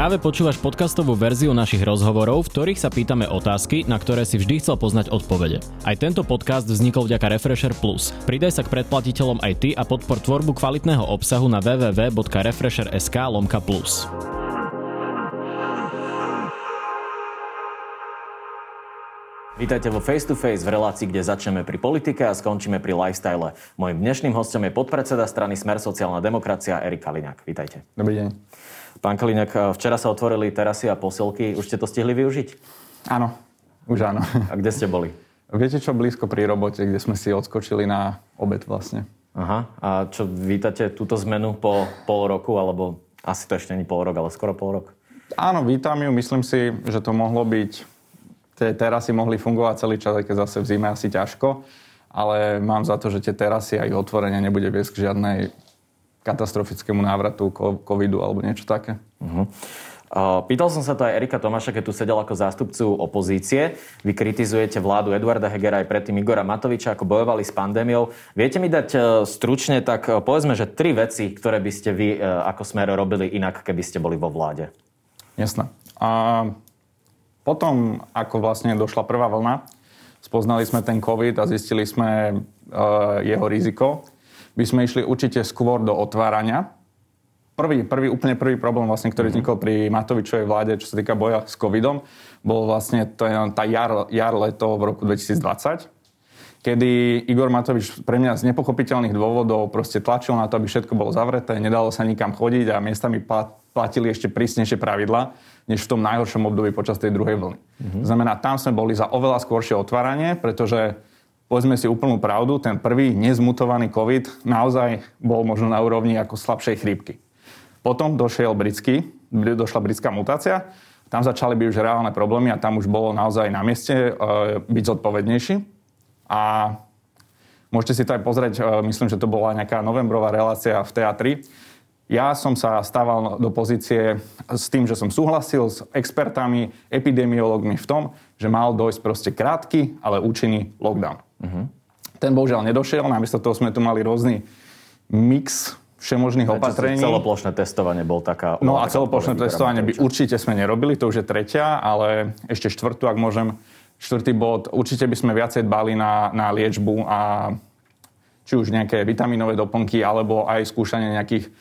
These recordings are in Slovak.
Práve počúvaš podcastovú verziu našich rozhovorov, v ktorých sa pýtame otázky, na ktoré si vždy chcel poznať odpovede. Aj tento podcast vznikol vďaka Refresher Plus. Pridaj sa k predplatiteľom aj ty a podpor tvorbu kvalitného obsahu na www.refresher.sk lomka plus. Vítajte vo Face to Face v relácii, kde začneme pri politike a skončíme pri lifestyle. Mojím dnešným hostom je podpredseda strany Smer sociálna demokracia Erik Kaliňák. Vítajte. Dobrý deň. Pán Kaliňák, včera sa otvorili terasy a posilky. Už ste to stihli využiť? Áno, už áno. A kde ste boli? Viete čo, blízko pri robote, kde sme si odskočili na obed vlastne. Aha. A čo, vítate túto zmenu po pol roku, alebo asi to ešte nie pol rok, ale skoro pol rok? Áno, vítam ju. Myslím si, že to mohlo byť... Tie terasy mohli fungovať celý čas, aj keď zase v zime asi ťažko. Ale mám za to, že tie terasy a ich otvorenie nebude viesť k žiadnej katastrofickému návratu covidu alebo niečo také. Uh-huh. Pýtal som sa to aj Erika Tomáša, keď tu sedel ako zástupcu opozície. Vy kritizujete vládu Eduarda Hegera aj predtým Igora Matoviča, ako bojovali s pandémiou. Viete mi dať e, stručne, tak e, povedzme, že tri veci, ktoré by ste vy e, ako smer robili inak, keby ste boli vo vláde. Jasné. A potom, ako vlastne došla prvá vlna, spoznali sme ten COVID a zistili sme jeho riziko, by sme išli určite skôr do otvárania. Prvý, prvý, úplne prvý problém, vlastne, ktorý mhm. vznikol pri Matovičovej vláde, čo sa týka boja s covidom, bol vlastne tá jar, jar, leto v roku 2020, kedy Igor Matovič pre mňa z nepochopiteľných dôvodov proste tlačil na to, aby všetko bolo zavreté, nedalo sa nikam chodiť a miestami platili ešte prísnejšie pravidla, než v tom najhoršom období počas tej druhej vlny. Mm-hmm. Znamená, tam sme boli za oveľa skôršie otváranie, pretože povedzme si úplnú pravdu, ten prvý nezmutovaný COVID naozaj bol možno na úrovni ako slabšej chrípky. Potom došiel britský, došla britská mutácia, tam začali byť už reálne problémy a tam už bolo naozaj na mieste e, byť zodpovednejší. A môžete si to aj pozrieť, e, myslím, že to bola nejaká novembrová relácia v teatri. Ja som sa stával do pozície s tým, že som súhlasil s expertami, epidemiológmi v tom, že mal dojsť proste krátky, ale účinný lockdown. Uh-huh. Ten bohužiaľ nedošiel, namiesto toho sme tu mali rôzny mix všemožných opatrení. Celoplošné testovanie bol taká... No a celoplošné testovanie by určite sme nerobili, to už je tretia, ale ešte štvrtú, ak môžem. Štvrtý bod, určite by sme viacej dbali na, na liečbu a či už nejaké vitaminové doplnky, alebo aj skúšanie nejakých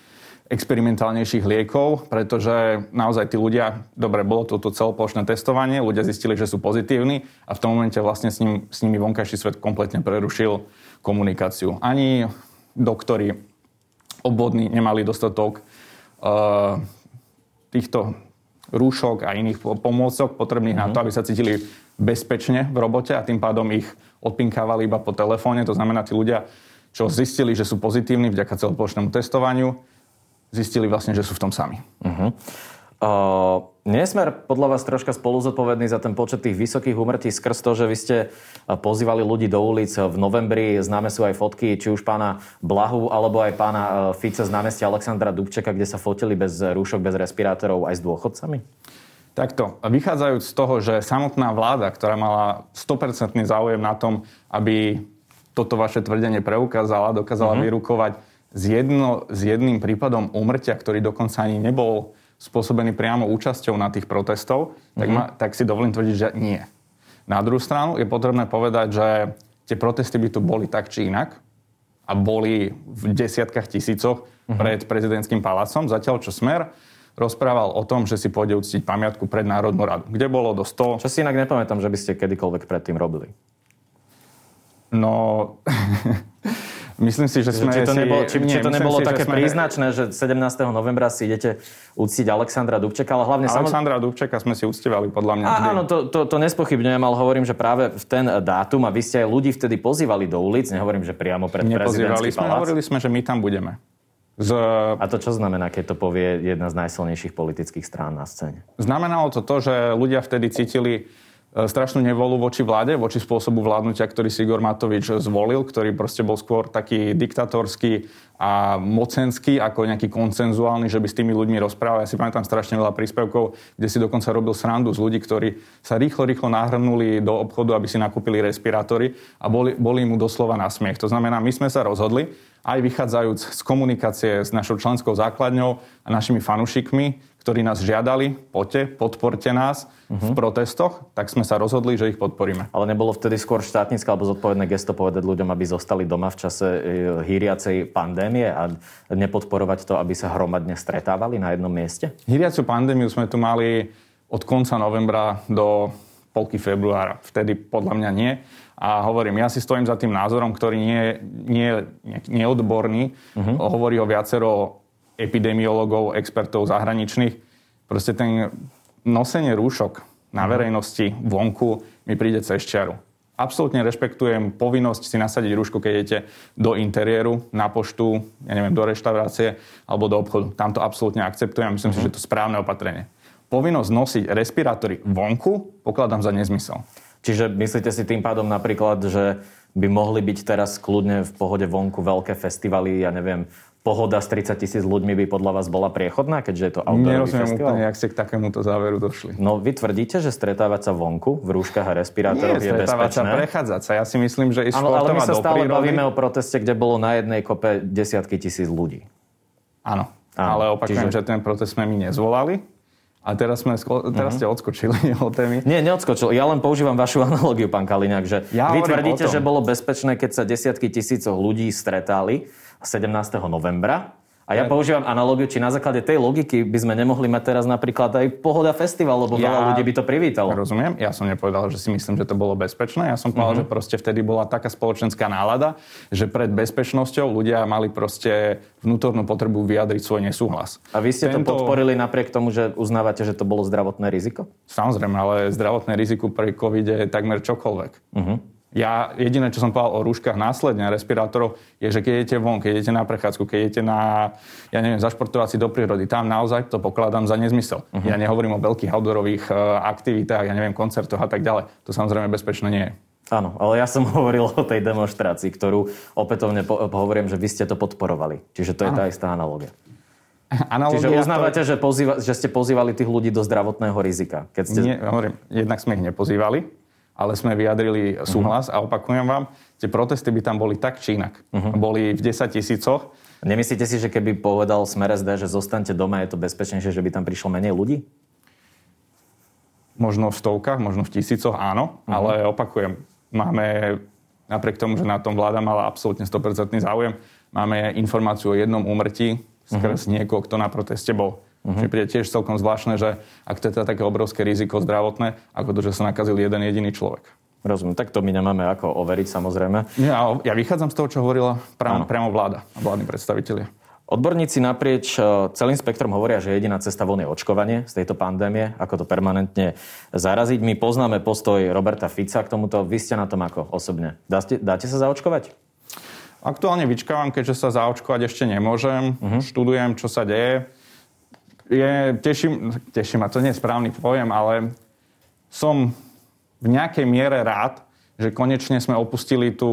experimentálnejších liekov, pretože naozaj tí ľudia, dobre, bolo toto celoplošné testovanie, ľudia zistili, že sú pozitívni a v tom momente vlastne s, ním, s nimi vonkajší svet kompletne prerušil komunikáciu. Ani doktori obvodní nemali dostatok uh, týchto rúšok a iných pomôcok potrebných mm-hmm. na to, mhm. aby sa cítili bezpečne v robote a tým pádom ich odpinkávali iba po telefóne. To znamená, tí ľudia, čo zistili, že sú pozitívni vďaka celoplošnému testovaniu, zistili vlastne, že sú v tom sami. Uh-huh. Uh, nie sme podľa vás troška spolu zodpovední za ten počet tých vysokých úmrtí skrz to, že vy ste pozývali ľudí do ulic v novembri. Známe sú aj fotky či už pána Blahu alebo aj pána Fica z námestia Alexandra Dubčeka, kde sa fotili bez rúšok, bez respirátorov aj s dôchodcami? Takto, vychádzajúc z toho, že samotná vláda, ktorá mala 100% záujem na tom, aby toto vaše tvrdenie preukázala, dokázala uh-huh. vyrukovať s, jedno, s jedným prípadom úmrtia, ktorý dokonca ani nebol spôsobený priamo účasťou na tých protestov, mm-hmm. tak, mhm. ma, tak si dovolím tvrdiť, že nie. Na druhú stranu je potrebné povedať, že tie protesty by tu boli tak či inak a boli v desiatkách tisícoch mm-hmm. pred prezidentským palácom, zatiaľ čo Smer rozprával o tom, že si pôjde uctiť pamiatku pred Národnú radu, kde bolo do 100... Čo si inak nepamätám, že by ste kedykoľvek predtým robili. No, Myslím si, že sme či to nebolo, či, nie, či to nebolo si, také že sme... príznačné, že 17. novembra si idete uctiť Alexandra Dubčeka, ale hlavne... Alexandra samoz... Dubčeka sme si uctievali, podľa mňa. A, áno, to, to, to nespochybňujem, ale hovorím, že práve v ten dátum a vy ste aj ľudí vtedy pozývali do ulic, nehovorím, že priamo pred prezidentský sme, palác. hovorili sme, že my tam budeme. Z... A to čo znamená, keď to povie jedna z najsilnejších politických strán na scéne? Znamenalo to to, že ľudia vtedy cítili strašnú nevolu voči vláde, voči spôsobu vládnutia, ktorý si Igor Matovič zvolil, ktorý proste bol skôr taký diktatorský a mocenský, ako nejaký koncenzuálny, že by s tými ľuďmi rozprával. Ja si pamätám strašne veľa príspevkov, kde si dokonca robil srandu z ľudí, ktorí sa rýchlo, rýchlo nahrnuli do obchodu, aby si nakúpili respirátory a boli, boli mu doslova na smiech. To znamená, my sme sa rozhodli, aj vychádzajúc z komunikácie s našou členskou základňou a našimi fanúšikmi, ktorí nás žiadali, poďte, podporte nás uh-huh. v protestoch, tak sme sa rozhodli, že ich podporíme. Ale nebolo vtedy skôr štátnické alebo zodpovedné gesto povedať ľuďom, aby zostali doma v čase e, hýriacej pandémie a nepodporovať to, aby sa hromadne stretávali na jednom mieste? Hýriacu pandémiu sme tu mali od konca novembra do polky februára. Vtedy podľa mňa nie. A hovorím, ja si stojím za tým názorom, ktorý nie, je odborný. Uh-huh. Hovorí o viacero epidemiologov, expertov zahraničných. Proste ten nosenie rúšok na mhm. verejnosti vonku mi príde cez čiaru. Absolútne rešpektujem povinnosť si nasadiť rúško, keď idete do interiéru, na poštu, ja neviem, do reštaurácie alebo do obchodu. Tam to absolútne akceptujem a myslím si, mhm. že to je správne opatrenie. Povinnosť nosiť respirátory vonku pokladám za nezmysel. Čiže myslíte si tým pádom napríklad, že by mohli byť teraz kľudne v pohode vonku veľké festivaly, ja neviem, pohoda s 30 tisíc ľuďmi by podľa vás bola priechodná, keďže je to outdoorový festival? Nerozumiem úplne, jak ste k takémuto záveru došli. No vy tvrdíte, že stretávať sa vonku v rúškach a respirátoroch je bezpečné? sa, prechádzať sa. Ja si myslím, že ísť ale, ale my sa stále prírody... bavíme o proteste, kde bolo na jednej kope desiatky tisíc ľudí. Áno, ale opakujem, čiže... že ten protest sme my nezvolali. A teraz, sme, teraz uh-huh. ste odskočili od témy. Nie, neodskočil. Ja len používam vašu analogiu, pán Kaliňák, že ja vy tvrdíte, že bolo bezpečné, keď sa desiatky tisícov ľudí stretali 17. novembra a ja používam analogiu, či na základe tej logiky by sme nemohli mať teraz napríklad aj Pohoda festival, lebo ja veľa ľudí by to privítalo. Rozumiem, ja som nepovedal, že si myslím, že to bolo bezpečné. Ja som povedal, uh-huh. že proste vtedy bola taká spoločenská nálada, že pred bezpečnosťou ľudia mali proste vnútornú potrebu vyjadriť svoj nesúhlas. A vy ste Tento... to podporili napriek tomu, že uznávate, že to bolo zdravotné riziko? Samozrejme, ale zdravotné riziko pri COVID je takmer čokoľvek. Uh-huh. Ja jediné, čo som povedal o rúškach následne respirátoroch, je, že keď idete von, keď idete na prechádzku, keď idete na, ja neviem, zašportovať si do prírody, tam naozaj to pokladám za nezmysel. Uh-huh. Ja nehovorím o veľkých outdoorových uh, aktivitách, ja neviem, koncertoch a tak ďalej. To samozrejme bezpečné nie je. Áno, ale ja som hovoril o tej demonstrácii, ktorú opätovne po- hovorím, že vy ste to podporovali. Čiže to je tá istá analogia. Analogia Čiže uznávate, to... že, pozýva, že ste pozývali tých ľudí do zdravotného rizika? Keď ste... Nie, hovorím, jednak sme ich nepozývali, ale sme vyjadrili súhlas uh-huh. a opakujem vám, tie protesty by tam boli tak či inak. Uh-huh. Boli v 10 tisícoch. Nemyslíte si, že keby povedal Smer SD, že zostanete doma, je to bezpečnejšie, že by tam prišlo menej ľudí? Možno v stovkách, možno v tisícoch, áno, uh-huh. ale opakujem, máme, napriek tomu, že na tom vláda mala absolútne 100% záujem, máme informáciu o jednom úmrtí skrz uh-huh. niekoho, kto na proteste bol. Uh-huh. Čiže príde tiež celkom zvláštne, že ak to je teda také obrovské riziko zdravotné, ako to, že sa nakazil jeden jediný človek. Rozumiem, tak to my nemáme ako overiť samozrejme. Ja, ja vychádzam z toho, čo hovorila priamo, priamo vláda a vládni predstavitelia. Odborníci naprieč e, celým spektrom hovoria, že jediná cesta von je očkovanie z tejto pandémie, ako to permanentne zaraziť. My poznáme postoj Roberta Fica k tomuto. Vy ste na tom ako osobne? Dáte, dáte sa zaočkovať? Aktuálne vyčkávam, keďže sa zaočkovať ešte nemôžem. Uh-huh. Študujem, čo sa deje je, teším, teším ma, to nie je správny pojem, ale som v nejakej miere rád, že konečne sme opustili tú,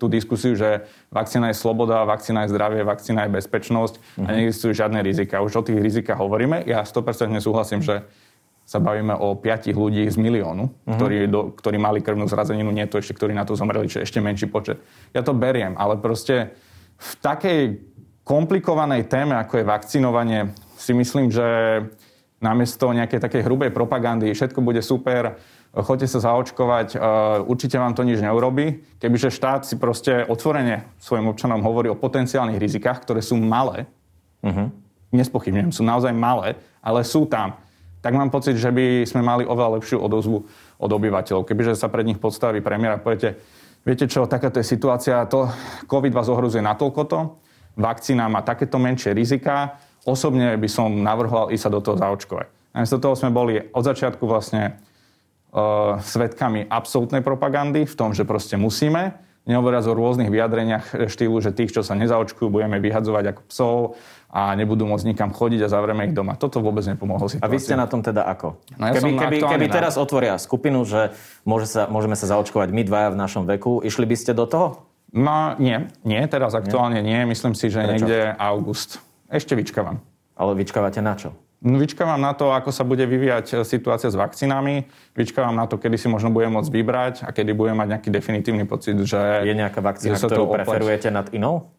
tú diskusiu, že vakcína je sloboda, vakcína je zdravie, vakcína je bezpečnosť mm-hmm. a mhm. neexistujú žiadne rizika. Už o tých rizikách hovoríme. Ja 100% súhlasím, že sa bavíme o 5 ľudí z miliónu, mm-hmm. ktorí, do, ktorí mali krvnú zrazeninu, nie to ešte, ktorí na to zomreli, čo ešte menší počet. Ja to beriem, ale proste v takej komplikovanej téme, ako je vakcinovanie, si myslím, že namiesto nejakej takej hrubej propagandy všetko bude super, choďte sa zaočkovať, e, určite vám to nič neurobi. Kebyže štát si proste otvorene svojim občanom hovorí o potenciálnych rizikách, ktoré sú malé, uh-huh. nespochybňujem, sú naozaj malé, ale sú tam, tak mám pocit, že by sme mali oveľa lepšiu odozvu od obyvateľov. Kebyže sa pred nich podstaví premiér a poviete, viete čo, takáto je situácia, to COVID vás ohrozuje natoľko to, vakcína má takéto menšie rizika, osobne by som navrhoval ísť sa do toho zaočkovať. Namiesto toho sme boli od začiatku vlastne uh, svetkami absolútnej propagandy v tom, že proste musíme, nehovoriac o rôznych vyjadreniach štýlu, že tých, čo sa nezaočkujú, budeme vyhadzovať ako psov a nebudú môcť nikam chodiť a zavrieme ich doma. Toto vôbec nepomohlo situácii. A vy ste na tom teda ako? No ja keby, keby, keby teraz otvoria skupinu, že môže sa, môžeme sa zaočkovať my dvaja v našom veku, išli by ste do toho? No nie, nie, teraz aktuálne nie. nie. Myslím si, že Prečo? niekde august. Ešte vyčkávam. Ale vyčkávate na čo? No, vyčkávam na to, ako sa bude vyvíjať e, situácia s vakcínami. Vyčkávam na to, kedy si možno budem môcť vybrať a kedy budem mať nejaký definitívny pocit, že... Je nejaká vakcína, ktorú preferujete nad inou?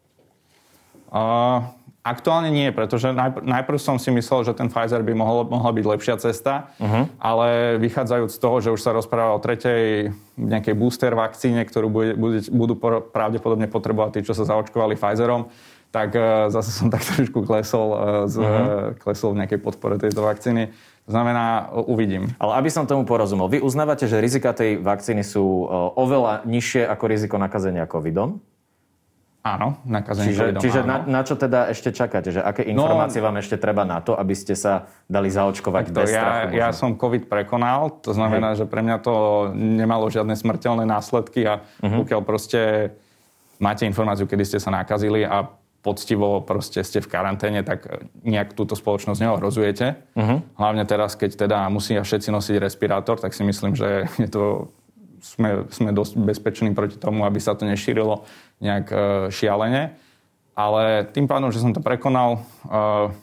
Uh, aktuálne nie, pretože najpr- najprv som si myslel, že ten Pfizer by mohol, mohla byť lepšia cesta, uh-huh. ale vychádzajúc z toho, že už sa rozpráva o tretej nejakej booster vakcíne, ktorú bude, bude, budú pravdepodobne potrebovať tí, čo sa zaočkovali Pfizerom, tak uh, zase som tak trošku klesol, uh, z, uh-huh. klesol v nejakej podpore tejto vakcíny. To znamená, uvidím. Ale aby som tomu porozumel, vy uznávate, že rizika tej vakcíny sú oveľa nižšie ako riziko nakazenia covidom? Áno, nakazenie čiže, covidom, Čiže áno. Na, na čo teda ešte čakáte? Že aké no, informácie no, vám ešte treba na to, aby ste sa dali zaočkovať to bez ja, strachu? Možno? Ja som COVID prekonal, to znamená, Hej. že pre mňa to nemalo žiadne smrteľné následky a uh-huh. pokiaľ proste máte informáciu, kedy ste sa nakazili a poctivo proste ste v karanténe, tak nejak túto spoločnosť neohrozujete. Uh-huh. Hlavne teraz, keď teda musia všetci nosiť respirátor, tak si myslím, že je to, sme, sme dosť bezpeční proti tomu, aby sa to nešírilo nejak uh, šialene. Ale tým pádom, že som to prekonal, uh,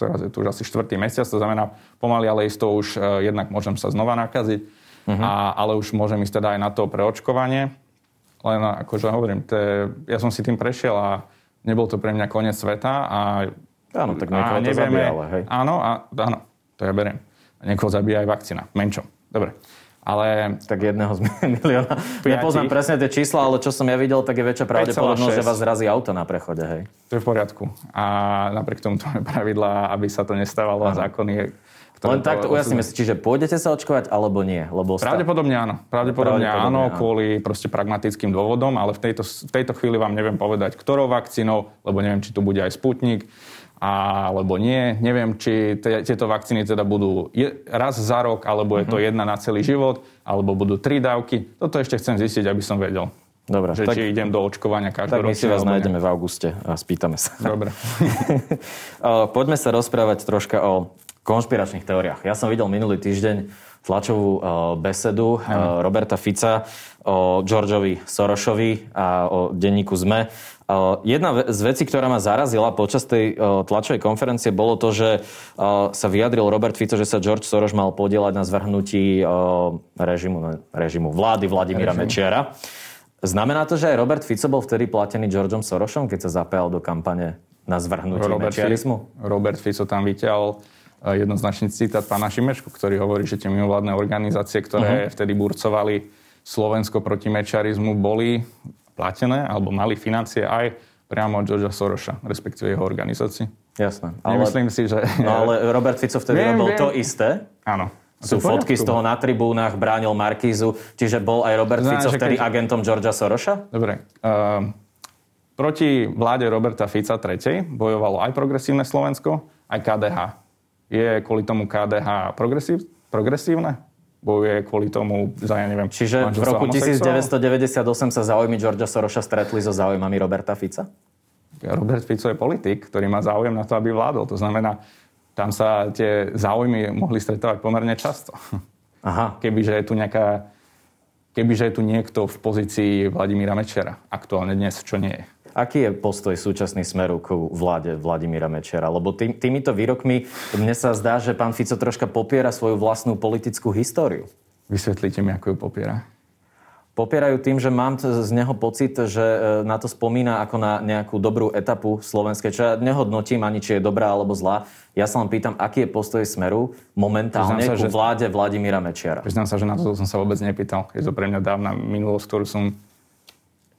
teraz je tu už asi štvrtý mesiac, to znamená pomaly, ale isto už uh, jednak môžem sa znova nakaziť, uh-huh. a, ale už môžem ísť teda aj na to preočkovanie. Len akože hovorím, je, ja som si tým prešiel a nebol to pre mňa koniec sveta a... Áno, tak niekoho to zabíja, ale hej. Áno, a, áno, to ja beriem. A niekoho zabíja aj vakcína, menšom. Dobre. Ale... Tak jedného z milióna. Nepoznám presne tie čísla, ale čo som ja videl, tak je väčšia pravdepodobnosť, že vás zrazí auto na prechode, hej. To je v poriadku. A napriek tomu to je pravidla, aby sa to nestávalo a zákony len takto ujasníme si, čiže pôjdete sa očkovať alebo nie? Lebo stav... Pravdepodobne áno. Pravdepodobne, Pravdepodobne áno, áno, kvôli proste pragmatickým dôvodom, ale v tejto, v tejto chvíli vám neviem povedať, ktorou vakcínou, lebo neviem, či tu bude aj Sputnik, alebo nie. Neviem, či te, tieto vakcíny teda budú je, raz za rok, alebo je to mhm. jedna na celý život, alebo budú tri dávky. Toto ešte chcem zistiť, aby som vedel. Dobre, že tak, či idem do očkovania každý rok. Tak my si vás nájdeme v auguste a spýtame sa. Dobre. Poďme sa rozprávať troška o konšpiračných teóriách. Ja som videl minulý týždeň tlačovú uh, besedu uh, Roberta Fica o Georgeovi Sorošovi a o denníku ZME. Uh, jedna z vecí, ktorá ma zarazila počas tej tlačovej konferencie, bolo to, že sa vyjadril Robert Fico, že sa George Soros mal podielať na zvrhnutí režimu, režimu vlády Vladimíra Režim. Mečiara. Znamená to, že aj Robert Fico bol vtedy platený Georgeom Sorošom, keď sa zapájal do kampane na zvrhnutie Robert mečiarizmu? Robert Fico tam vyťahol jednoznačný citát pána Šimečku, ktorý hovorí, že tie mimovládne organizácie, ktoré uh-huh. vtedy burcovali Slovensko proti mečarizmu, boli platené alebo mali financie aj priamo od Georgea Soroša, respektíve jeho organizácií. Jasné. Ale, Nemyslím si, že... No ale Robert Fico vtedy viem, robil viem. to isté. Áno. Sú fotky z toho na tribúnach, bránil Markízu, čiže bol aj Robert Znamená, Fico vtedy keď... agentom Georgia Soroša? Dobre. Uh, proti vláde Roberta Fica III bojovalo aj progresívne Slovensko, aj KDH. Je kvôli tomu KDH progresív, progresívne? Bojuje kvôli tomu za, ja neviem, Čiže v roku 1998 sa záujmy Georgia Soroša stretli so záujmami Roberta Fica? Robert Fico je politik, ktorý má záujem na to, aby vládol. To znamená, tam sa tie záujmy mohli stretávať pomerne často. Aha. Kebyže je tu nejaká kebyže je tu niekto v pozícii Vladimíra Mečera. Aktuálne dnes, čo nie je. Aký je postoj súčasný smeru k vláde Vladimíra Mečera? Lebo tý, týmito výrokmi mne sa zdá, že pán Fico troška popiera svoju vlastnú politickú históriu. Vysvetlite mi, ako ju popiera. Popierajú tým, že mám z neho pocit, že e, na to spomína ako na nejakú dobrú etapu slovenskej, čo ja nehodnotím ani, či je dobrá alebo zlá. Ja sa len pýtam, aký je postoj Smeru momentálne sa, ku že... vláde Vladimíra Mečiara. Priznám sa, že na to som sa vôbec nepýtal. Je to pre mňa dávna minulosť, ktorú som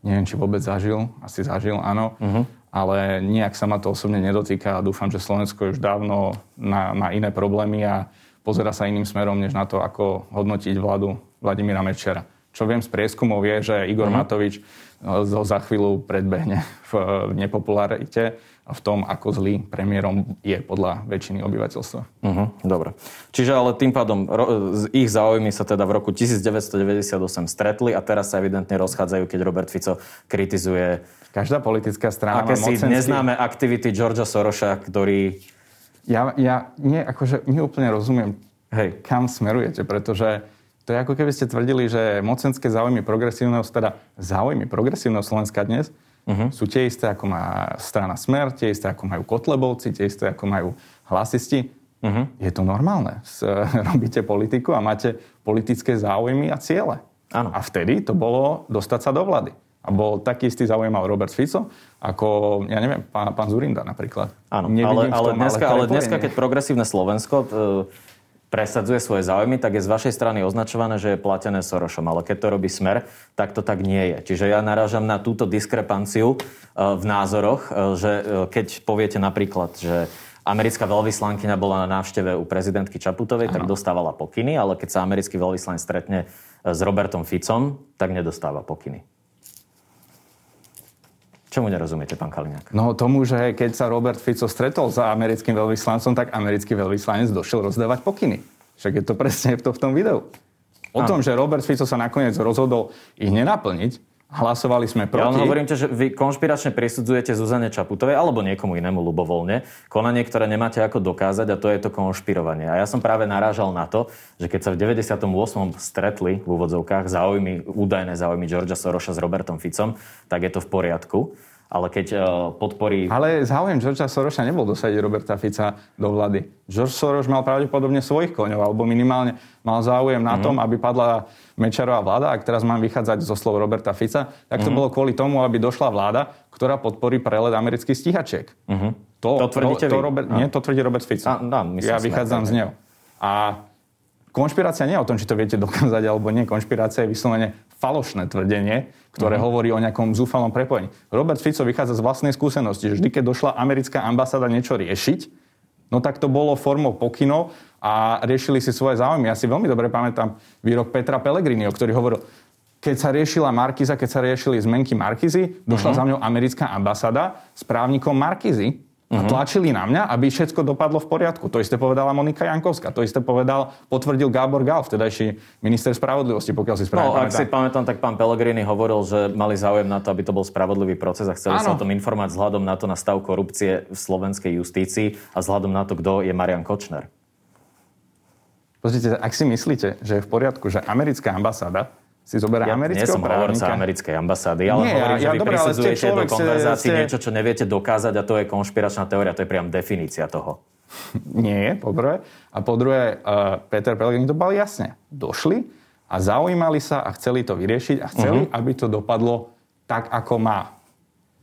neviem, či vôbec zažil, asi zažil, áno, uh-huh. ale nejak sa ma to osobne nedotýka a dúfam, že Slovensko je už dávno na, má iné problémy a pozera sa iným smerom, než na to, ako hodnotiť vládu Vladimíra Mečera. Čo viem z prieskumov je, že Igor uh-huh. Matovič ho za chvíľu predbehne v nepopularite v tom, ako zlý premiérom je podľa väčšiny obyvateľstva. Uh-huh, dobre. Čiže ale tým pádom ro, ich záujmy sa teda v roku 1998 stretli a teraz sa evidentne rozchádzajú, keď Robert Fico kritizuje Každá politická strana aké si mocenský... neznáme aktivity Georgia Soroša, ktorý... Ja, ja nie, akože neúplne rozumiem, hej, kam smerujete, pretože to je ako keby ste tvrdili, že mocenské záujmy progresívneho, teda záujmy progresívneho Slovenska dnes uh-huh. sú tie isté, ako má strana Smer, tie isté, ako majú Kotlebovci, tie isté, ako majú hlasisti. Uh-huh. Je to normálne. S, robíte politiku a máte politické záujmy a ciele. Ano. A vtedy to bolo dostať sa do vlády. A bol taký istý záujem mal Robert Fico, ako, ja neviem, pán, pán Zurinda napríklad. Áno, ale, ale, dneska, ale dneska, keď progresívne Slovensko e, presadzuje svoje záujmy, tak je z vašej strany označované, že je platené Sorošom. Ale keď to robí Smer, tak to tak nie je. Čiže ja narážam na túto diskrepanciu e, v názoroch, e, že keď poviete napríklad, že americká veľvyslankyňa bola na návšteve u prezidentky Čaputovej, ano. tak dostávala pokyny, ale keď sa americký veľvyslanec stretne s Robertom Ficom, tak nedostáva pokyny. Čomu nerozumiete, pán Kaliňák? No tomu, že keď sa Robert Fico stretol s americkým veľvyslancom, tak americký veľvyslanec došiel rozdávať pokyny. Však je to presne v, to, v tom videu. O tom, že Robert Fico sa nakoniec rozhodol ich nenaplniť, Hlasovali sme proti. Ja len hovorím, že vy konšpiračne prisudzujete Zuzane Čaputovej alebo niekomu inému ľubovoľne konanie, ktoré nemáte ako dokázať a to je to konšpirovanie. A ja som práve narážal na to, že keď sa v 98. stretli v úvodzovkách záujmy, údajné záujmy Georgia Soroša s Robertom Ficom, tak je to v poriadku ale keď uh, podporí... Ale záujem Georgea Sorosa nebol dosadiť Roberta Fica do vlády. George Soros mal pravdepodobne svojich koňov, alebo minimálne mal záujem na mm-hmm. tom, aby padla Mečarová vláda. Ak teraz mám vychádzať zo slov Roberta Fica, tak to mm-hmm. bolo kvôli tomu, aby došla vláda, ktorá podporí prelet amerických stíhačiek. Mm-hmm. To, to tvrdíte to, to Robert, Nie, to tvrdí Robert Fico. A, no, ja vychádzam z neho. A konšpirácia nie je o tom, či to viete dokázať alebo nie. Konšpirácia je vyslovene falošné tvrdenie, ktoré uh-huh. hovorí o nejakom zúfalom prepojení. Robert Fico vychádza z vlastnej skúsenosti, že vždy, keď došla americká ambasáda niečo riešiť, no tak to bolo formou pokynov a riešili si svoje záujmy. Ja si veľmi dobre pamätám výrok Petra Pellegriniho, ktorý hovoril, keď sa riešila Markiza, keď sa riešili zmenky Markizy, došla uh-huh. za mňou americká ambasáda s právnikom Markizy, a mhm. tlačili na mňa, aby všetko dopadlo v poriadku. To isté povedala Monika Jankovská, to isté povedal, potvrdil Gábor Gál, vtedajší minister spravodlivosti, pokiaľ si správne no, pamätám. ak si pamätám, tak pán Pellegrini hovoril, že mali záujem na to, aby to bol spravodlivý proces a chceli ano. sa o tom informovať vzhľadom na to na stav korupcie v slovenskej justícii a vzhľadom na to, kto je Marian Kočner. Pozrite, ak si myslíte, že je v poriadku, že americká ambasáda si zoberá ja amerického nie som hovorca americkej ambasády, ale nie, hovorím, ja, že ja, vy dobré, prisudzujete do konverzácii ste... niečo, čo neviete dokázať a to je konšpiračná teória, to je priam definícia toho. Nie, po prvé. A po druhé, uh, Peter Pellegrini to bol jasne. Došli a zaujímali sa a chceli to vyriešiť a chceli, uh-huh. aby to dopadlo tak, ako má.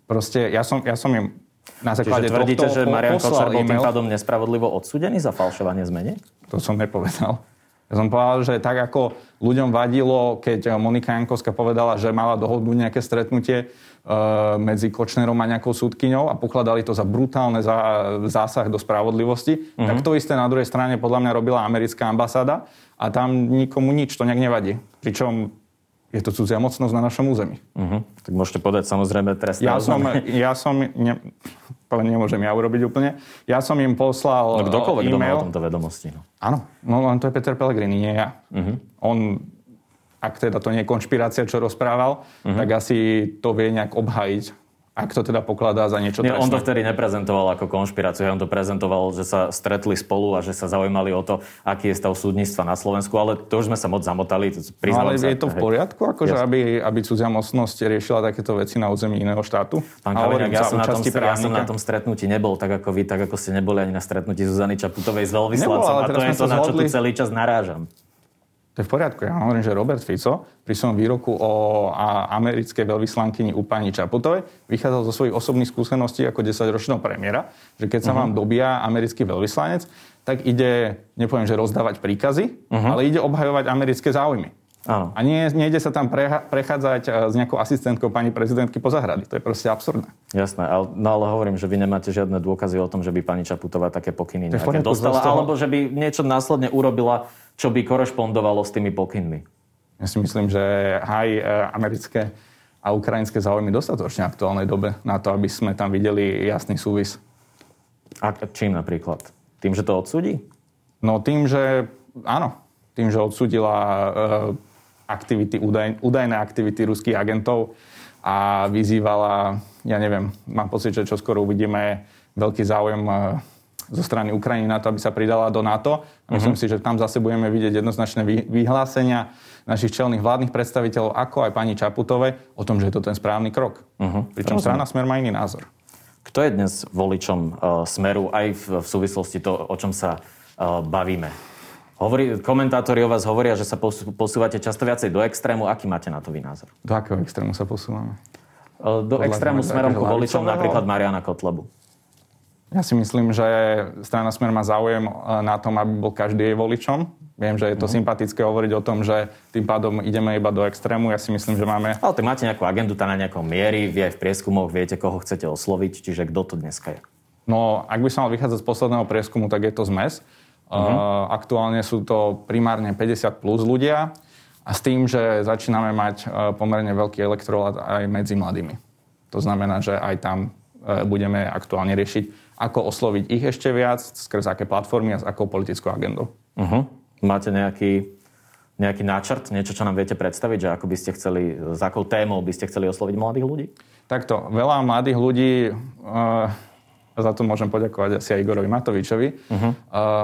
Proste ja som, ja som im na základe Čiže tvrdíte, že Marian Kočner bol tým pádom nespravodlivo odsúdený za falšovanie zmene? To som nepovedal. Ja som povedal, že tak ako ľuďom vadilo, keď Monika Jankovská povedala, že mala dohodnúť nejaké stretnutie e, medzi Kočnerom a nejakou súdkyňou a pokladali to za brutálne zásah do spravodlivosti, mm-hmm. tak to isté na druhej strane podľa mňa robila americká ambasáda a tam nikomu nič, to nejak nevadí. Pričom je to cudzia mocnosť na našom území. Uh-huh. Tak môžete povedať samozrejme trestné ja som, ja som, ne, nemôžem ja urobiť úplne, ja som im poslal no, kdokoľvek, e-mail. o tomto vedomosti. No. Áno, no len to je Peter Pellegrini, nie ja. Uh-huh. On, ak teda to nie je konšpirácia, čo rozprával, uh-huh. tak asi to vie nejak obhajiť ak to teda pokladá za niečo Nie, on to vtedy neprezentoval ako konšpiráciu, on to prezentoval, že sa stretli spolu a že sa zaujímali o to, aký je stav súdnictva na Slovensku, ale to už sme sa moc zamotali. No, ale sa, je to v poriadku, akože, aby, aby cudzia mocnosť riešila takéto veci na území iného štátu? Pán Kaliňák, ja, som na tom, ja som na tom stretnutí nebol, tak ako vy, tak ako ste neboli ani na stretnutí Zuzany Čaputovej s veľvyslancom. A to je to, na čo tu celý čas narážam. To je v poriadku. Ja hovorím, že Robert Fico pri svojom výroku o americkej veľvyslankyni u pani Čaputovej vychádzal zo svojich osobných skúseností ako 10-ročného premiéra, že keď sa uh-huh. vám dobíja americký veľvyslanec, tak ide, nepoviem, že rozdávať príkazy, uh-huh. ale ide obhajovať americké záujmy. Áno. A nie, nejde sa tam preha- prechádzať e, s nejakou asistentkou pani prezidentky po zahrady. To je proste absurdné. Jasné, ale, no ale hovorím, že vy nemáte žiadne dôkazy o tom, že by pani Čaputová také pokyny dostala, alebo že by niečo následne urobila čo by korešpondovalo s tými pokynmi? Ja si myslím, že aj e, americké a ukrajinské záujmy dostatočne aktuálnej dobe na to, aby sme tam videli jasný súvis. A čím napríklad? Tým, že to odsúdi? No tým, že áno. Tým, že odsúdila uh, aktivity, údaj, údajné aktivity ruských agentov a vyzývala, ja neviem, mám pocit, že čoskoro uvidíme veľký záujem uh, zo strany Ukrajiny na to, aby sa pridala do NATO. Myslím uh-huh. si, že tam zase budeme vidieť jednoznačné vyhlásenia našich čelných vládnych predstaviteľov, ako aj pani Čaputovej, o tom, že je to ten správny krok. Uh-huh. Pričom strana Smer má iný názor. Kto je dnes voličom uh, Smeru aj v, v súvislosti to, o čom sa uh, bavíme? Hovorí, komentátori o vás hovoria, že sa posúvate často viacej do extrému. Aký máte na to vy názor? Do akého extrému sa posúvame? Do Podľa extrému smerom ku voličom, napríklad Mariana Kotlebu. Ja si myslím, že strana Smer má záujem na tom, aby bol každý jej voličom. Viem, že je to mm. sympatické hovoriť o tom, že tým pádom ideme iba do extrému. Ja si myslím, že máme... Ale tak máte nejakú agendu tá na nejakom miery, vy aj v prieskumoch viete, koho chcete osloviť, čiže kto to dneska je? No, ak by som mal vychádzať z posledného prieskumu, tak je to zmes. Mm. Uh, aktuálne sú to primárne 50 plus ľudia a s tým, že začíname mať uh, pomerne veľký elektorát aj medzi mladými. To znamená, že aj tam budeme aktuálne riešiť ako osloviť ich ešte viac, skrz aké platformy a s akou politickou agendou. Uh-huh. Máte nejaký, nejaký náčrt, niečo, čo nám viete predstaviť, že ako by ste chceli, s akou témou by ste chceli osloviť mladých ľudí? Takto, veľa mladých ľudí, uh, za to môžem poďakovať asi aj Igorovi Matovičovi, uh-huh. uh,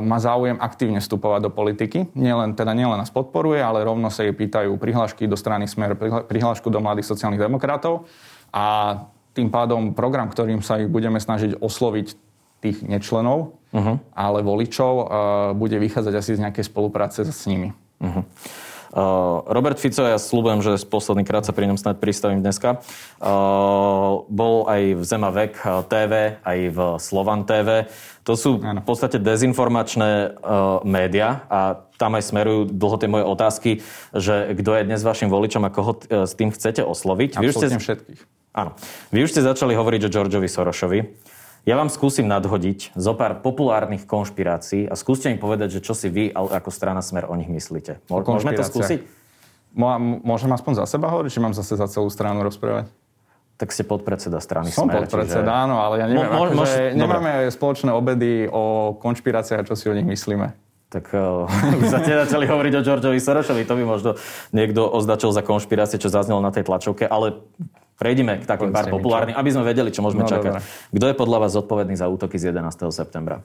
má záujem aktívne vstupovať do politiky. Nielen, teda nielen nás podporuje, ale rovno sa jej pýtajú prihlášky do strany Smer, prihlášku do mladých sociálnych demokratov. A tým pádom program, ktorým sa ich budeme snažiť osloviť tých nečlenov, uh-huh. ale voličov, uh, bude vychádzať asi z nejakej spolupráce s nimi. Uh-huh. Uh, Robert Fico, ja slúbujem, že posledný krát sa pri ňom snad pristavím dneska, uh, bol aj v Zemavek TV, aj v Slovan TV. To sú ano. v podstate dezinformačné uh, média a tam aj smerujú dlho tie moje otázky, že kto je dnes vašim voličom a koho uh, s tým chcete osloviť. Absolutne Vy ste... všetkých. Áno. Vy už ste začali hovoriť o Georgeovi Sorošovi. Ja vám skúsim nadhodiť zo pár populárnych konšpirácií a skúste mi povedať, že čo si vy ako strana Smer o nich myslíte. Môžeme to skúsiť? Môžem aspoň za seba hovoriť, či mám zase za celú stranu rozprávať? Tak ste podpredseda strany Som Smer. Som podpredseda, čiže... áno, ale ja neviem, Mo, akože môž... nemáme spoločné obedy o konšpiráciách a čo si o nich myslíme. Tak uh, sa tie začali hovoriť o Georgeovi Sorošovi, to by možno niekto označil za konšpirácie, čo zaznelo na tej tlačovke, ale prejdime k takým pár populárnym, aby sme vedeli, čo môžeme no, čakať. Dobre. Kto je podľa vás zodpovedný za útoky z 11. septembra?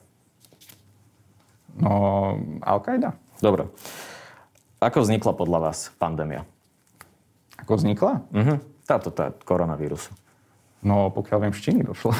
No, Al-Qaida. Dobre. Ako vznikla podľa vás pandémia? Ako vznikla? Uh-huh. Táto tá koronavírusu. No, pokiaľ viem, z Číny došla.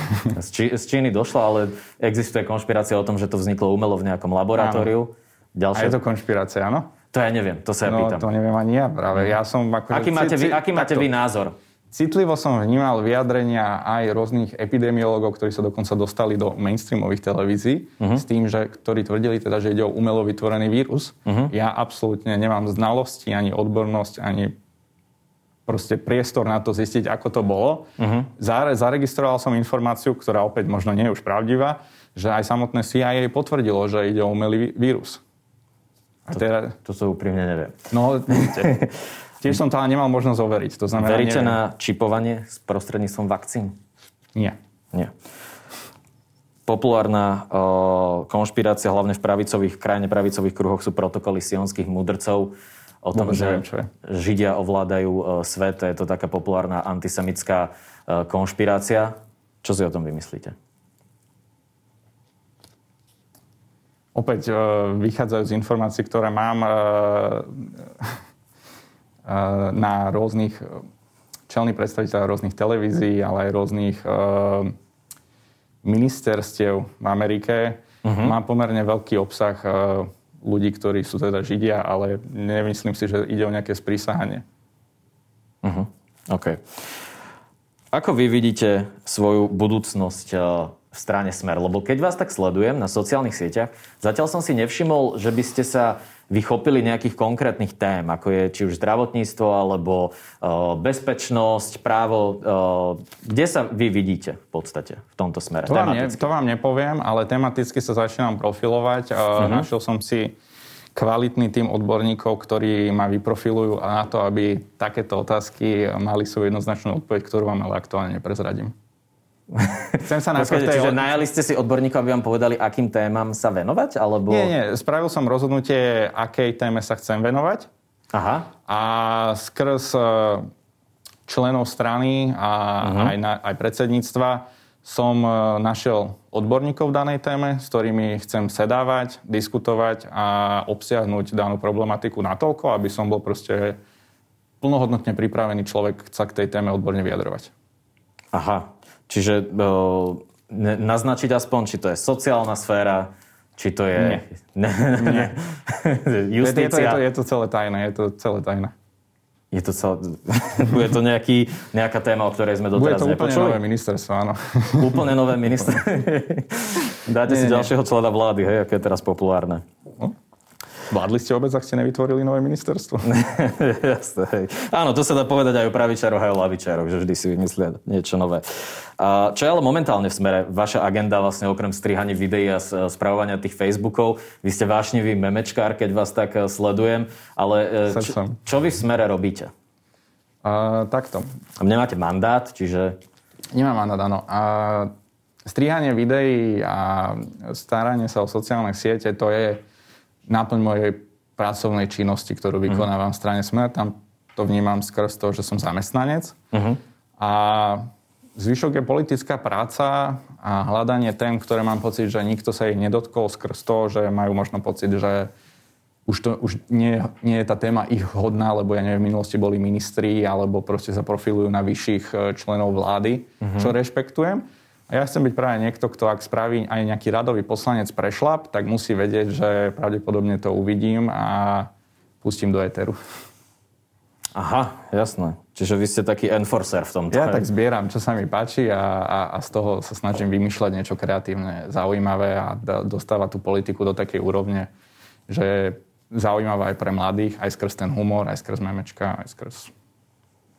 Z, Čí, z Číny došla, ale existuje konšpirácia o tom, že to vzniklo umelo v nejakom laboratóriu. Ďalšie... A je to konšpirácia, áno? To ja neviem, to sa ja no, pýtam. to neviem ani ja práve. Ja som ako... Aký máte, vy, aký máte vy názor? Citlivo som vnímal vyjadrenia aj rôznych epidemiológov, ktorí sa dokonca dostali do mainstreamových televízií, uh-huh. s tým, že ktorí tvrdili teda, že ide o umelo vytvorený vírus. Uh-huh. Ja absolútne nemám znalosti, ani odbornosť, ani proste priestor na to zistiť, ako to bolo. Uh-huh. Zaregistroval som informáciu, ktorá opäť možno nie je už pravdivá, že aj samotné CIA potvrdilo, že ide o umelý vírus. A teda... To, to sa úprimne nevie. No, tiež som to ale nemal možnosť overiť. To znamená, Veríte neviem. na čipovanie s prostredníctvom vakcín? Nie. Nie. Populárna o, konšpirácia, hlavne v pravicových, krajne pravicových kruhoch, sú protokoly sionských mudrcov o tom, že neviem, čo je. Židia ovládajú o, svet. Je to taká populárna antisemická o, konšpirácia. Čo si o tom vymyslíte? Opäť vychádzajú z informácií, ktoré mám na rôznych čelných predstaviteľov rôznych televízií, ale aj rôznych ministerstiev v Amerike. Uh-huh. Má pomerne veľký obsah ľudí, ktorí sú teda Židia, ale nemyslím si, že ide o nejaké sprísahanie. Uh-huh. OK. Ako vy vidíte svoju budúcnosť v strane Smer? Lebo keď vás tak sledujem na sociálnych sieťach, zatiaľ som si nevšimol, že by ste sa vychopili nejakých konkrétnych tém, ako je či už zdravotníctvo, alebo uh, bezpečnosť, právo. Uh, kde sa vy vidíte v podstate v tomto smere? To vám, ne, to vám nepoviem, ale tematicky sa začínam profilovať. Uh, uh-huh. Našiel som si kvalitný tým odborníkov, ktorí ma vyprofilujú na to, aby takéto otázky mali svoju jednoznačnú odpoveď, ktorú vám ale aktuálne neprezradím. Chcem sa najprv tej... Čiže najali ste si odborníkov, aby vám povedali, akým témam sa venovať? Alebo... Nie, nie. Spravil som rozhodnutie, akej téme sa chcem venovať. Aha. A skrz e, členov strany a uh-huh. aj, na, aj predsedníctva som e, našiel odborníkov v danej téme, s ktorými chcem sedávať, diskutovať a obsiahnuť danú problematiku natoľko, aby som bol proste plnohodnotne pripravený človek sa k tej téme odborne vyjadrovať. Aha. Čiže naznačiť aspoň, či to je sociálna sféra, Či to je... Nie. Nie. Justícia. Je to, je, to, je to celé tajné, je to celé tajné. Je to celé... Bude to nejaký, nejaká téma, o ktorej sme Bude doteraz to úplne nepočuli? nové ministerstvo, áno. Úplne nové minister. Dáte si Nie, nie. ďalšieho člena vlády, hej, aké je teraz populárne. No. Vládli ste vôbec, ak ste nevytvorili nové ministerstvo? Jasné, hej. Áno, to sa dá povedať aj o pravičaroch, aj o lavičaroch, že vždy si vymyslia niečo nové. A čo je ale momentálne v smere vaša agenda vlastne okrem strihaní videí a s- spravovania tých Facebookov? Vy ste vášnivý memečkár, keď vás tak eh, sledujem, ale eh, čo, čo vy v smere robíte? A, takto. Nemáte mandát, čiže... Nemám mandát, áno. A strihanie videí a staranie sa o sociálne siete, to je náplň mojej pracovnej činnosti, ktorú vykonávam v strane Smer. Tam to vnímam skrz to, že som zamestnanec. Uh-huh. A zvyšok je politická práca a hľadanie tém, ktoré mám pocit, že nikto sa ich nedotkol skrz to, že majú možno pocit, že už, to, už nie, nie je tá téma ich hodná, lebo ja neviem, v minulosti boli ministri alebo proste sa profilujú na vyšších e, členov vlády, čo rešpektujem. A ja chcem byť práve niekto, kto ak spraví aj nejaký radový poslanec prešlap, tak musí vedieť, že pravdepodobne to uvidím a pustím do éteru. Aha, jasné. Čiže vy ste taký enforcer v tomto. Ja tak zbieram, čo sa mi páči a, a, a z toho sa snažím vymýšľať niečo kreatívne, zaujímavé a da, dostávať tú politiku do takej úrovne, že je zaujímavá aj pre mladých, aj skrz ten humor, aj skrz memečka, aj skrz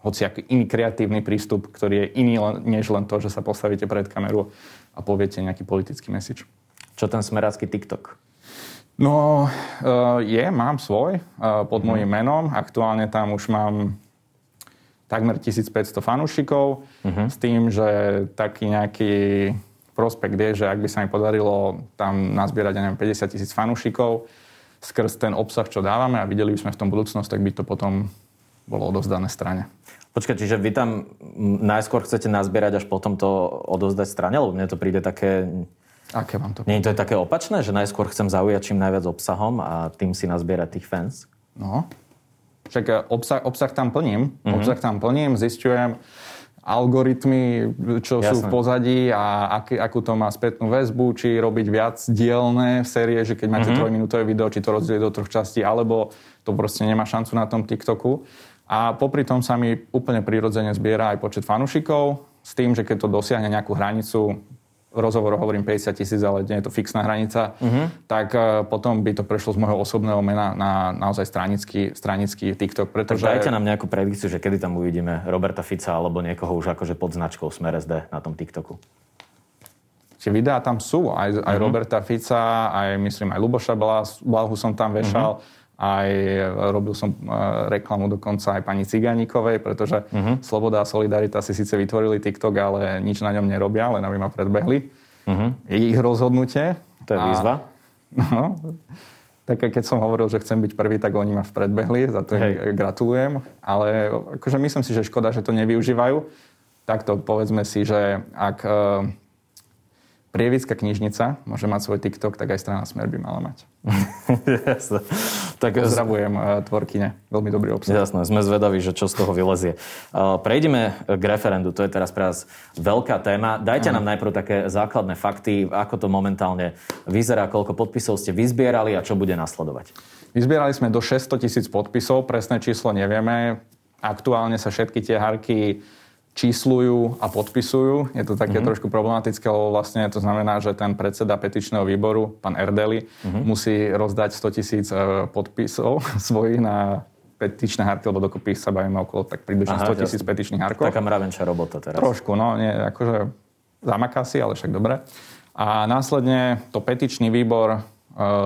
hociaký iný kreatívny prístup, ktorý je iný len, než len to, že sa postavíte pred kameru a poviete nejaký politický message. Čo ten smerácky TikTok? No, uh, je, mám svoj uh, pod môjim menom. Aktuálne tam už mám takmer 1500 fanúšikov s tým, že taký nejaký prospekt je, že ak by sa mi podarilo tam nazbierať, ja neviem, 50 tisíc fanúšikov skrz ten obsah, čo dávame a videli by sme v tom budúcnosť, tak by to potom bolo odovzdané strane. Počkaj, čiže vy tam najskôr chcete nazbierať, až potom to odovzdať strane? Lebo mne to príde také... Aké vám to... Nie je to také opačné, že najskôr chcem zaujať čím najviac obsahom a tým si nazbierať tých fans? No. Však e, obsah, obsah tam plním. Mm-hmm. Obsah tam plním, zistujem algoritmy, čo sú Jasné. v pozadí a aký, akú to má spätnú väzbu, či robiť viac dielne série, že keď máte mm-hmm. trojminútové video, či to rozdeliť do troch častí, alebo to proste nemá šancu na tom TikToku. A popri tom sa mi úplne prirodzene zbiera aj počet fanúšikov, s tým, že keď to dosiahne nejakú hranicu, v rozhovoroch hovorím 50 tisíc, ale nie je to fixná hranica, tak e, potom by to prešlo z môjho osobného mena na naozaj stranický, stranický TikTok. Tak Pretože... dajte nám nejakú predikciu, že kedy tam uvidíme Roberta Fica alebo niekoho už akože pod značkou Smer SD na tom TikToku. Tie videá tam sú, aj, aj Roberta Fica, aj myslím aj Luboša Blahu som tam vešal, aj robil som uh, reklamu dokonca aj pani Ciganíkovej, pretože Sloboda a Solidarita si síce vytvorili TikTok, ale nič na ňom nerobia, len aby ma predbehli. Je ich rozhodnutie. To je A- výzva. No, tak keď som hovoril, že chcem byť prvý, tak oni ma predbehli, za to Hej. gratulujem. Ale akože myslím si, že škoda, že to nevyužívajú. Takto povedzme si, že ak e, Prievická knižnica môže mať svoj TikTok, tak aj strana Smer by mala mať. Jasné. tak Pozdravujem e, tvorkyne, veľmi dobrý obsah. Jasné, sme zvedaví, že čo z toho vylezie. Uh, Prejdeme k referendu, to je teraz pre vás veľká téma. Dajte nám najprv také základné fakty, ako to momentálne vyzerá, koľko podpisov ste vyzbierali a čo bude nasledovať. Vyzbierali sme do 600 tisíc podpisov, presné číslo nevieme. Aktuálne sa všetky tie harky číslujú a podpisujú. Je to také mm-hmm. trošku problematické, lebo vlastne to znamená, že ten predseda petičného výboru, pán Erdeli, mm-hmm. musí rozdať 100 tisíc e, podpisov svojich na petičné harky, lebo dokopy sa bavíme okolo tak približne Aha, 100 tisíc petičných harkov. Taká mravenčia robota teraz. Trošku, no, nie, akože zamaká si, ale však dobre. A následne to petičný výbor e,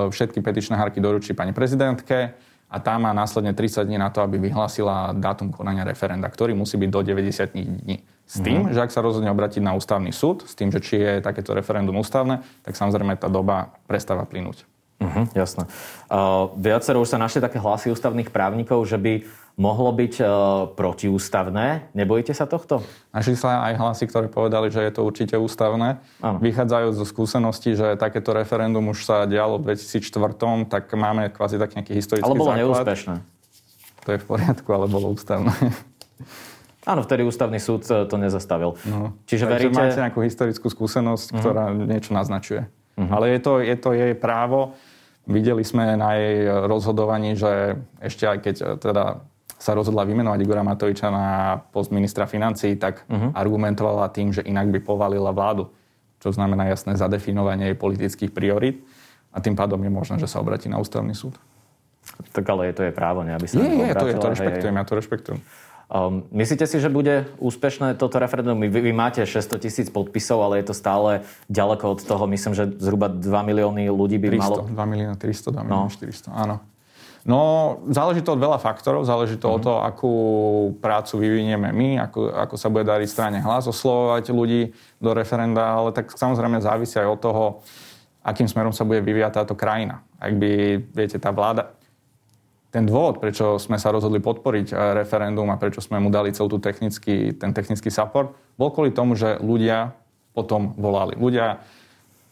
všetky petičné harky doručí pani prezidentke a tá má následne 30 dní na to, aby vyhlásila dátum konania referenda, ktorý musí byť do 90 dní. S tým, že ak sa rozhodne obratiť na ústavný súd, s tým, že či je takéto referendum ústavné, tak samozrejme tá doba prestáva plynúť. Uh-huh, jasné. Uh, viacero už sa našli také hlasy ústavných právnikov, že by mohlo byť uh, protiústavné. Nebojíte sa tohto? Našli sa aj hlasy, ktoré povedali, že je to určite ústavné. Áno. Vychádzajú zo skúseností, že takéto referendum už sa dialo v 2004, tak máme kvázi taký nejaký historický Ale bolo základ. neúspešné. To je v poriadku, ale bolo ústavné. Áno, vtedy ústavný súd uh, to nezastavil. No. Čiže Takže veríte... máte nejakú historickú skúsenosť, ktorá niečo naznačuje. Uh-huh. Ale je to, je to jej právo. Videli sme na jej rozhodovaní, že ešte aj keď teda sa rozhodla vymenovať Igora Matoviča na post ministra financí, tak uh-huh. argumentovala tým, že inak by povalila vládu. Čo znamená jasné zadefinovanie jej politických priorit. A tým pádom je možné, že sa obratí na ústavný súd. Tak ale je to je právo, ne? Aby sa je, je, to, je, to rešpektujem, hej. ja to rešpektujem. Um, myslíte si, že bude úspešné toto referendum? Vy, vy máte 600 tisíc podpisov, ale je to stále ďaleko od toho. Myslím, že zhruba 2 milióny ľudí by 300, malo... 2 milióny 300, 2 milióny no. 400, áno. No, záleží to od veľa faktorov, záleží to od mhm. toho, akú prácu vyvinieme my, ako, ako sa bude dariť strane hlas oslovovať ľudí do referenda, ale tak samozrejme závisí aj od toho, akým smerom sa bude vyvíjať táto krajina. Ak by, viete, tá vláda... Ten dôvod, prečo sme sa rozhodli podporiť eh, referendum a prečo sme mu dali celú tú technický, ten technický support, bol kvôli tomu, že ľudia potom volali. Ľudia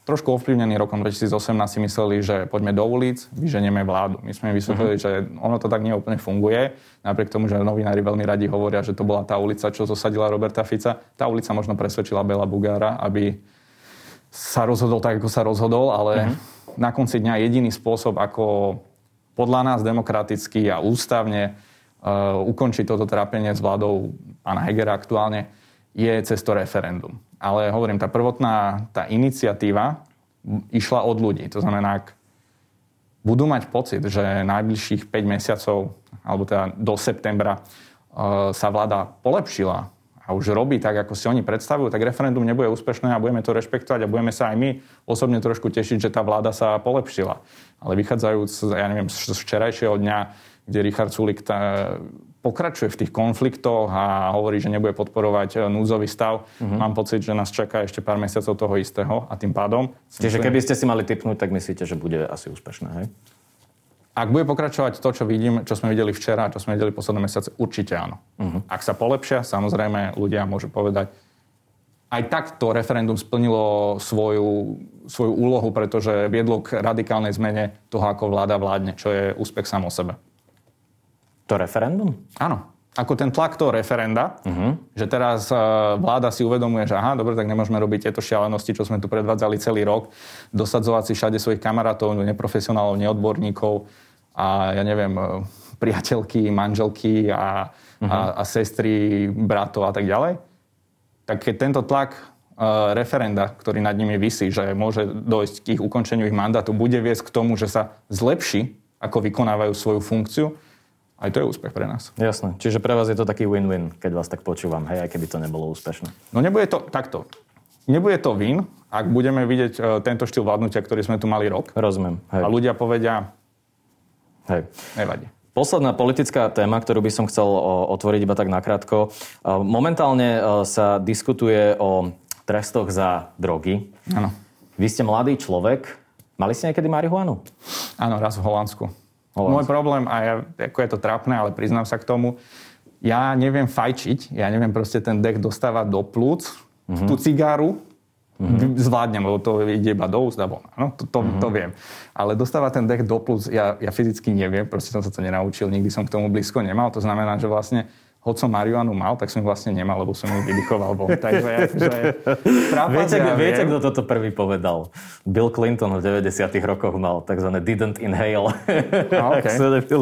trošku ovplyvnení rokom 2018 si mysleli, že poďme do ulic, vyženieme vládu. My sme im vysvetlili, uh-huh. že ono to tak neúplne funguje, napriek tomu, že novinári veľmi radi hovoria, že to bola tá ulica, čo zosadila Roberta Fica. Tá ulica možno presvedčila Bela Bugára, aby sa rozhodol tak, ako sa rozhodol, ale uh-huh. na konci dňa jediný spôsob, ako podľa nás demokraticky a ústavne uh, ukončiť toto trápenie s vládou pána Hegera aktuálne, je cez referendum ale hovorím, tá prvotná tá iniciatíva išla od ľudí. To znamená, ak budú mať pocit, že najbližších 5 mesiacov, alebo teda do septembra, e, sa vláda polepšila a už robí tak, ako si oni predstavujú, tak referendum nebude úspešné a budeme to rešpektovať a budeme sa aj my osobne trošku tešiť, že tá vláda sa polepšila. Ale vychádzajúc, ja neviem, z včerajšieho dňa, kde Richard Sulik pokračuje v tých konfliktoch a hovorí, že nebude podporovať e, núdzový stav. Uh-huh. Mám pocit, že nás čaká ešte pár mesiacov toho istého a tým pádom... Čiže keby ste si mali typnúť, tak myslíte, že bude asi úspešné, hej? Ak bude pokračovať to, čo vidím, čo sme videli včera, čo sme videli posledné mesiace, určite áno. Uh-huh. Ak sa polepšia, samozrejme, ľudia môžu povedať, aj tak to referendum splnilo svoju, svoju úlohu, pretože viedlo k radikálnej zmene toho, ako vláda vládne, čo je úspech sám o sebe. To referendum? Áno. Ako ten tlak toho referenda, uh-huh. že teraz uh, vláda si uvedomuje, že aha, dobre, tak nemôžeme robiť tieto šialenosti, čo sme tu predvádzali celý rok, dosadzovať si všade svojich kamarátov, neprofesionálov, neodborníkov a ja neviem, uh, priateľky, manželky a, uh-huh. a, a sestry, bratov a tak ďalej. Tak keď tento tlak uh, referenda, ktorý nad nimi vysí, že môže dojsť k ich ukončeniu ich mandátu, bude viesť k tomu, že sa zlepší, ako vykonávajú svoju funkciu, aj to je úspech pre nás. Jasné. Čiže pre vás je to taký win-win, keď vás tak počúvam, hej, aj keby to nebolo úspešné. No nebude to takto. Nebude to win, ak budeme vidieť uh, tento štýl vládnutia, ktorý sme tu mali rok. Rozumiem. Hej. A ľudia povedia, hej. nevadí. Posledná politická téma, ktorú by som chcel otvoriť iba tak nakrátko. Momentálne sa diskutuje o trestoch za drogy. Áno. Vy ste mladý človek. Mali ste niekedy marihuanu? Áno, raz v Holandsku. Holandsku. Môj problém, a ja, ako je to trápne, ale priznám sa k tomu, ja neviem fajčiť, ja neviem proste ten dech dostávať do plúc, mm-hmm. tú cigáru, mm-hmm. zvládnem, lebo to ide iba do úst a von. No, to, to, mm-hmm. to viem. Ale dostávať ten dech do plúc, ja, ja fyzicky neviem, proste som sa to nenaučil, nikdy som k tomu blízko nemal. To znamená, že vlastne hoď som marihuanu mal, tak som ju vlastne nemal, lebo som ju vydychoval von. Takže že viete, ja viete, kto toto prvý povedal? Bill Clinton v 90 rokoch mal tzv. didn't inhale. A, okay. to,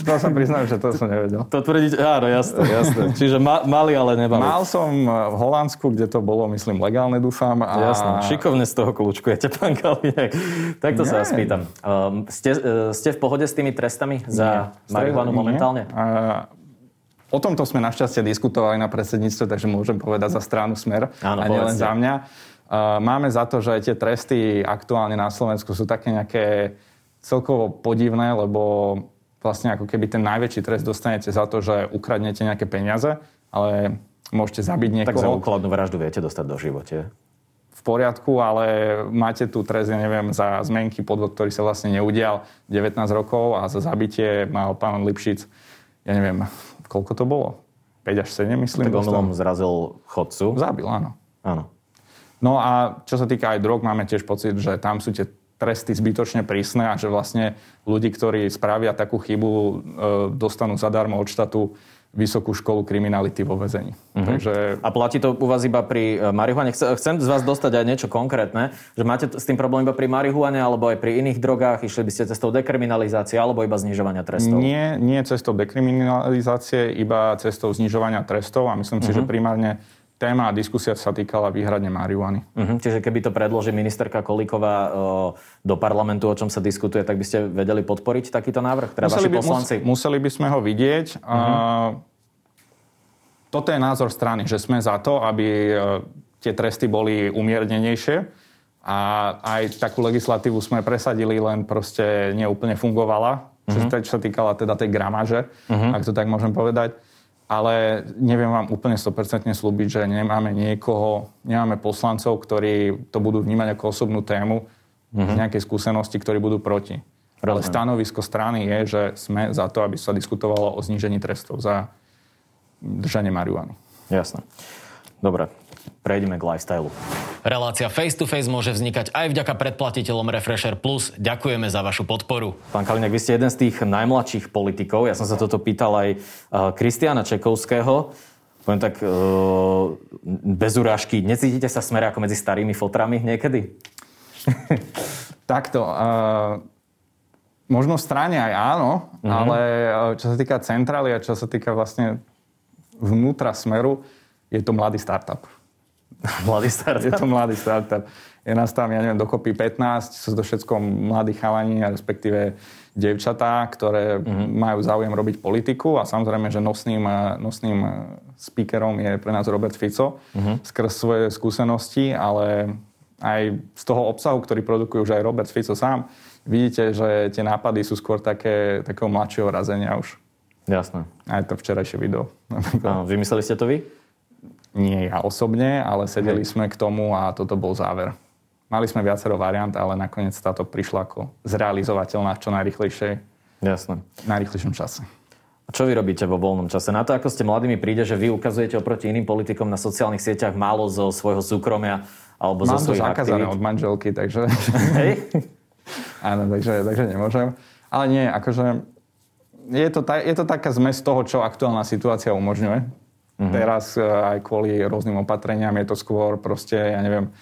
to som priznal, že to som nevedel. To tvrdíte, áno, jasné, jasné. Čiže ma, mali, ale nemali. Mal som v Holandsku, kde to bolo, myslím, legálne, dúfam. A... Jasné, šikovne z toho kľúčkujete, pán Kalinek. Takto Nie. sa vás pýtam. Um, ste, uh, ste v pohode s tými trestami za marihuanu momentálne? Uh, O tomto sme našťastie diskutovali na predsedníctve, takže môžem povedať za stranu Smer Áno, a nielen za mňa. Máme za to, že tie tresty aktuálne na Slovensku sú také nejaké celkovo podivné, lebo vlastne ako keby ten najväčší trest dostanete za to, že ukradnete nejaké peniaze, ale môžete zabiť niekoho. Tak za úkladnú vraždu viete dostať do živote. V poriadku, ale máte tu trest, ja neviem, za zmenky podvod, ktorý sa vlastne neudial 19 rokov a za zabitie mal pán Lipšic, ja neviem, koľko to bolo? 5 až 7, myslím. Tak on zrazil chodcu. Zabil, áno. Áno. No a čo sa týka aj drog, máme tiež pocit, že tam sú tie tresty zbytočne prísne a že vlastne ľudí, ktorí spravia takú chybu, e, dostanú zadarmo od štátu vysokú školu kriminality vo väzení. Uh-huh. Takže... A platí to u vás iba pri e, marihuane? Chcem z vás dostať aj niečo konkrétne, že máte s tým problém iba pri marihuane alebo aj pri iných drogách? Išli by ste cestou dekriminalizácie alebo iba znižovania trestov? Nie, nie cestou dekriminalizácie, iba cestou znižovania trestov a myslím si, že primárne téma a diskusia sa týkala výhradne marihuany. Uh-huh. Čiže keby to predloží ministerka Kolíková uh, do parlamentu, o čom sa diskutuje, tak by ste vedeli podporiť takýto návrh? Teda museli, by, poslanci? Mus, museli by sme ho vidieť. Uh-huh. Uh, toto je názor strany, že sme za to, aby uh, tie tresty boli umiernenejšie. A aj takú legislatívu sme presadili, len proste neúplne fungovala, uh-huh. čo sa týkala teda tej gramaže, uh-huh. ak to tak môžem povedať ale neviem vám úplne 100% slúbiť, že nemáme niekoho, nemáme poslancov, ktorí to budú vnímať ako osobnú tému mm-hmm. z nejakej skúsenosti, ktorí budú proti. Rozumiem. Ale stanovisko strany je, že sme za to, aby sa diskutovalo o znížení trestov za držanie marihuany. Jasné. Dobre, prejdeme k lifestyle. Relácia face to face môže vznikať aj vďaka predplatiteľom Refresher Plus. Ďakujeme za vašu podporu. Pán Kaliňák, vy ste jeden z tých najmladších politikov. Ja som sa toto pýtal aj eh, Kristiana Čekovského. Poviem tak, eh, bez urážky, necítite sa smere ako medzi starými fotrami niekedy? Takto. Uh, možno v strane aj áno, mm-hmm. ale čo sa týka centrály a čo sa týka vlastne vnútra smeru, je to mladý startup. mladý startup? Je to mladý startup. Je nás tam, ja neviem, dokopy 15, sú to všetko mladí chalani, respektíve devčatá, ktoré mm-hmm. majú záujem robiť politiku a samozrejme, že nosným, nosným speakerom je pre nás Robert Fico mm-hmm. skrz svoje skúsenosti, ale aj z toho obsahu, ktorý produkuje už aj Robert Fico sám, vidíte, že tie nápady sú skôr také, takého mladšieho razenia už. Jasné. Aj to včerajšie video. A vymysleli ste to vy? Nie ja osobne, ale sedeli sme k tomu a toto bol záver. Mali sme viacero variant, ale nakoniec táto prišla ako zrealizovateľná v čo najrychlejšej, Jasné. najrychlejšom čase. A čo vy robíte vo voľnom čase? Na to, ako ste mladými, príde, že vy ukazujete oproti iným politikom na sociálnych sieťach málo zo svojho súkromia alebo Mám zo svojich to zakázané od manželky, takže... Hej? Áno, takže, takže nemôžem. Ale nie, akože je to, ta, je to taká zmes toho, čo aktuálna situácia umožňuje. Mm-hmm. Teraz e, aj kvôli rôznym opatreniam je to skôr proste, ja neviem,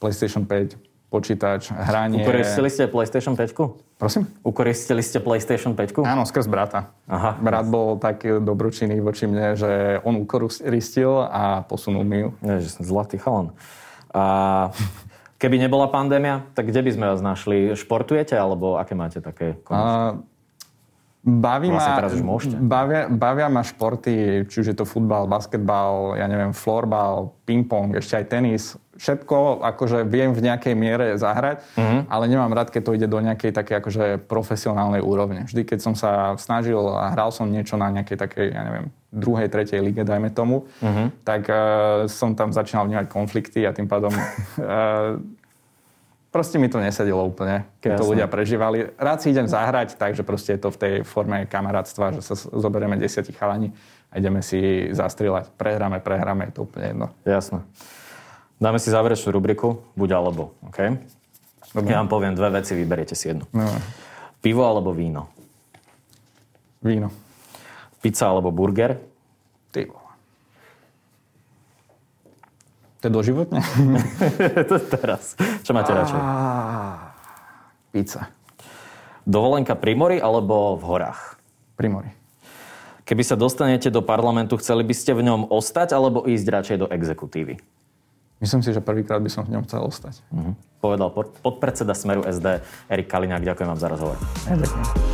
PlayStation 5, počítač, hranie. Ukoristili ste PlayStation 5? Prosím? Ukoristili ste PlayStation 5? Áno, skrz brata. Aha. Brat bol tak dobročinný voči mne, že on ukoristil a posunul mi ju. Ježiš, zlatý chalan. A keby nebola pandémia, tak kde by sme vás našli? Športujete alebo aké máte také konečné? Baví vlastne ma, teraz už môžete. Bavia, bavia ma športy, či už je to futbal, basketbal, ja neviem, florbal, ping-pong, ešte aj tenis. Všetko akože viem v nejakej miere zahrať, mm-hmm. ale nemám rád, keď to ide do nejakej také akože profesionálnej úrovne. Vždy, keď som sa snažil a hral som niečo na nejakej takej, ja neviem, druhej, tretej lige, dajme tomu, mm-hmm. tak uh, som tam začínal vnímať konflikty a tým pádom uh, proste mi to nesedelo úplne, keď Jasne. to ľudia prežívali. Rád si idem zahrať, takže proste je to v tej forme kamarátstva, že sa zoberieme desiatich chalani a ideme si zastrieľať. Prehráme, prehráme, je to úplne jedno. Jasné. Dáme si záverečnú rubriku, buď alebo, OK? Dobre. Ja vám poviem dve veci, vyberiete si jednu. No. Pivo alebo víno? Víno. Pizza alebo burger? Pivo. To je doživotne? to teraz. Čo máte radšej? Pizza. Dovolenka pri mori alebo v horách? Pri mori. Keby sa dostanete do parlamentu, chceli by ste v ňom ostať alebo ísť radšej do exekutívy? Myslím si, že prvýkrát by som v ňom chcel ostať. Uh-huh. Povedal podpredseda Smeru SD Erik Kaliňák. Ďakujem vám za rozhovor. Ja, ďakujem.